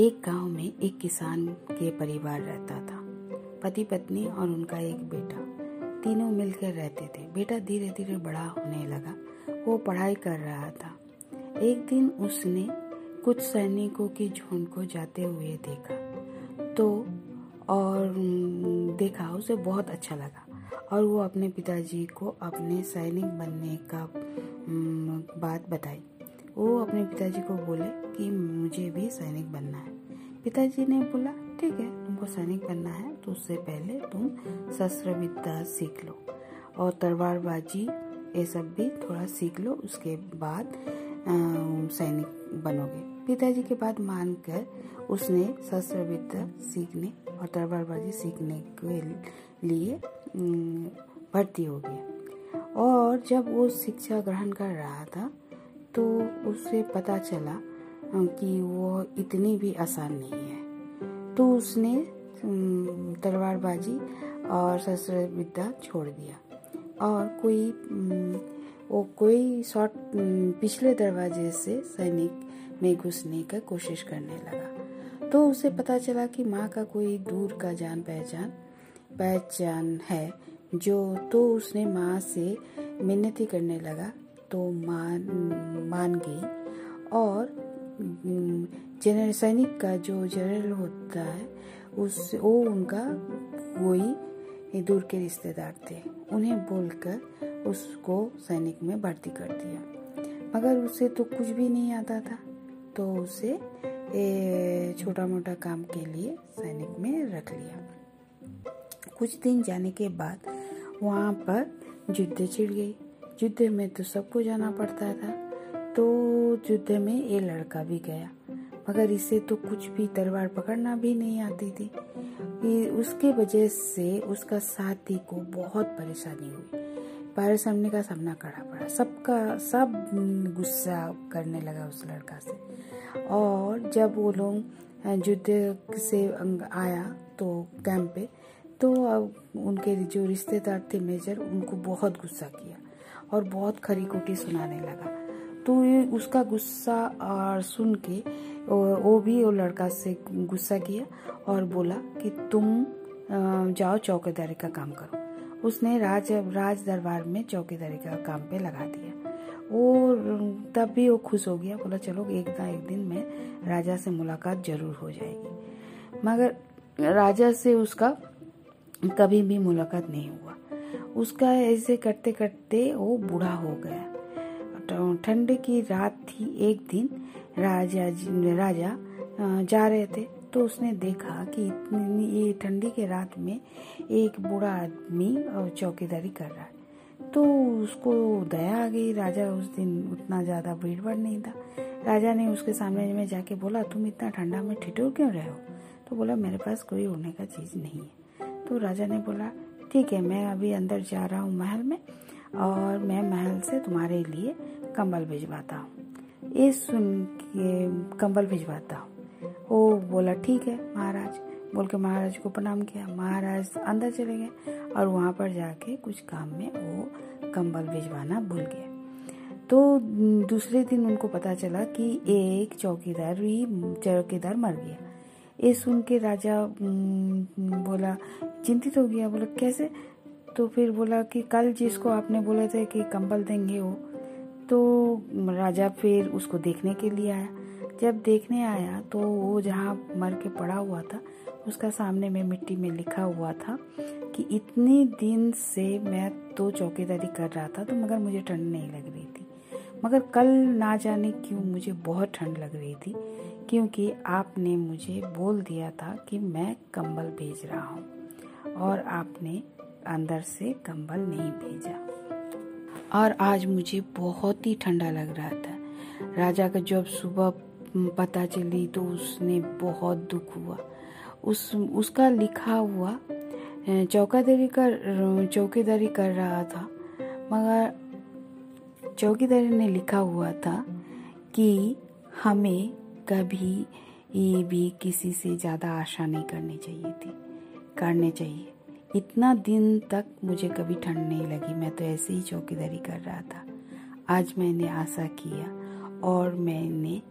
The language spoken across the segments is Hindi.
एक गाँव में एक किसान के परिवार रहता था। पति पत्नी और उनका एक बेटा, तीनों मिलकर रहते थे। बेटा धीरे धीरे बड़ा होने लगा। वो पढ़ाई कर रहा था। एक दिन उसने कुछ सैनिकों की झुंड को जाते हुए देखा। तो और देखा। उसे बहुत अच्छा लगा और वो अपने पिताजी को अपने सैनिक बनने का बात बताई। वो अपने पिताजी को बोले कि मुझे भी सैनिक बनना है। पिताजी ने बोला, ठीक है, तुमको सैनिक बनना है तो उससे पहले तुम शस्त्र विद्या सीख लो और तलवारबाजी ये सब भी थोड़ा सीख लो, उसके बाद सैनिक बनोगे। पिताजी के बात मानकर उसने शस्त्र विद्या सीखने और तलवारबाजी सीखने के लिए भर्ती हो गया। और जब वो शिक्षा ग्रहण कर रहा था तो उसे पता चला कि वो इतनी भी आसान नहीं है। तो उसने तलवारबाजी और शस्त्र विद्या छोड़ दिया। और कोई वो कोई शॉर्ट पिछले दरवाजे से सैनिक में घुसने का कोशिश करने लगा। तो उसे पता चला कि माँ का कोई दूर का जान पहचान पहचान है, जो तो उसने माँ से मिन्नती करने लगा। तो मान मान गई। और जनरल सैनिक का जो जनरल होता है, उस, वो उनका कोई दूर के रिश्तेदार थे। उन्हें बोलकर उसको सैनिक में भर्ती कर दिया। मगर उसे तो कुछ भी नहीं आता था। तो उसे छोटा मोटा काम के लिए सैनिक में रख लिया। कुछ दिन जाने के बाद वहाँ पर युद्ध छिड़ गई। युद्ध में तो सबको जाना पड़ता था। तो युद्ध में ये लड़का भी गया। मगर इसे तो कुछ भी तलवार पकड़ना भी नहीं आती थी। उसके वजह से उसका साथी को बहुत परेशानी हुई। परेशानी का सामना करना पड़ा। सबका, सब गुस्सा करने लगा उस लड़का से। और जब वो लोग युद्ध से आया तो कैंप पे तो अब उनके जो रिश्तेदार थे मेजर, उनको बहुत गुस्सा किया। और बहुत खरी खोटी सुनाने लगा। तो ये उसका गुस्सा और सुन के वो भी वो लड़का से गुस्सा किया और बोला कि तुम जाओ चौकीदारी का काम करो। उसने राज राज दरबार में चौकीदारी का काम पे लगा दिया। वो, तब भी वो खुश हो गया, बोला, चलो, एक ना एक दिन में राजा से मुलाकात ज़रूर हो जाएगी। मगर राजा से उसका कभी भी मुलाकात नहीं हुआ। उसका ऐसे करते करते वो बूढ़ा हो गया। ठंड की रात थी एक दिन, राजा राजा जा रहे थे। तो उसने देखा कि इतनी, ये ठंडी के रात में एक बूढ़ा आदमी चौकीदारी कर रहा है। तो उसको दया आ गई। राजा उस दिन उतना ज़्यादा भीड़ भाड़ नहीं था। राजा ने उसके सामने में जाके बोला, तुम इतना ठंडा में ठिठुर क्यों रहे हो? तो बोला, मेरे पास कोई उड़ने का चीज़ नहीं है। तो राजा ने बोला ठीक है, मैं अभी अंदर जा रहा हूँ महल में और मैं महल से तुम्हारे लिए कंबल भिजवाता हूँ। ये सुन के कंबल भिजवाता हूँ। वो बोला, ठीक है, महाराज। बोल के महाराज को प्रणाम किया। महाराज अंदर चले गए और वहाँ पर जाके कुछ काम में वो कंबल भिजवाना भूल गया तो दूसरे दिन उनको पता चला कि एक चौकीदार ही चौकीदार मर गया। ये सुन के राजा बोला, चिंतित हो गया? बोला, कैसे? तो फिर बोला कि, कल जिसको आपने बोला था कि कंबल देंगे वो। तो राजा फिर उसको देखने के लिए आया। जब देखने आया तो वो जहाँ मर के पड़ा हुआ था, उसका सामने में मिट्टी में लिखा हुआ था कि, इतने दिन से मैं तो चौकीदारी कर रहा था तो मगर मुझे ठंड नहीं लग रही थी। मगर कल ना जाने क्यों मुझे बहुत ठंड लग रही थी। क्योंकि आपने मुझे बोल दिया था कि मैं कंबल भेज रहा हूँ और आपने अंदर से कंबल नहीं भेजा। और आज मुझे बहुत ही ठंडा लग रहा था। राजा का जब सुबह पता चली तो उसने बहुत दुख हुआ। उस, उसका लिखा हुआ चौकीदारी कर चौकीदारी कर रहा था, मगर चौकीदारी ने लिखा हुआ था कि हमें कभी ये भी किसी से ज़्यादा आशा नहीं करनी चाहिए थी। करने चाहिए। इतना दिन तक मुझे कभी ठंड नहीं लगी। मैं तो ऐसे ही चौकीदारी कर रहा था। आज मैंने आशा किया और मैंने,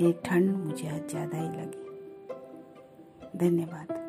ये ठंड मुझे आज ज़्यादा ही लगी। धन्यवाद।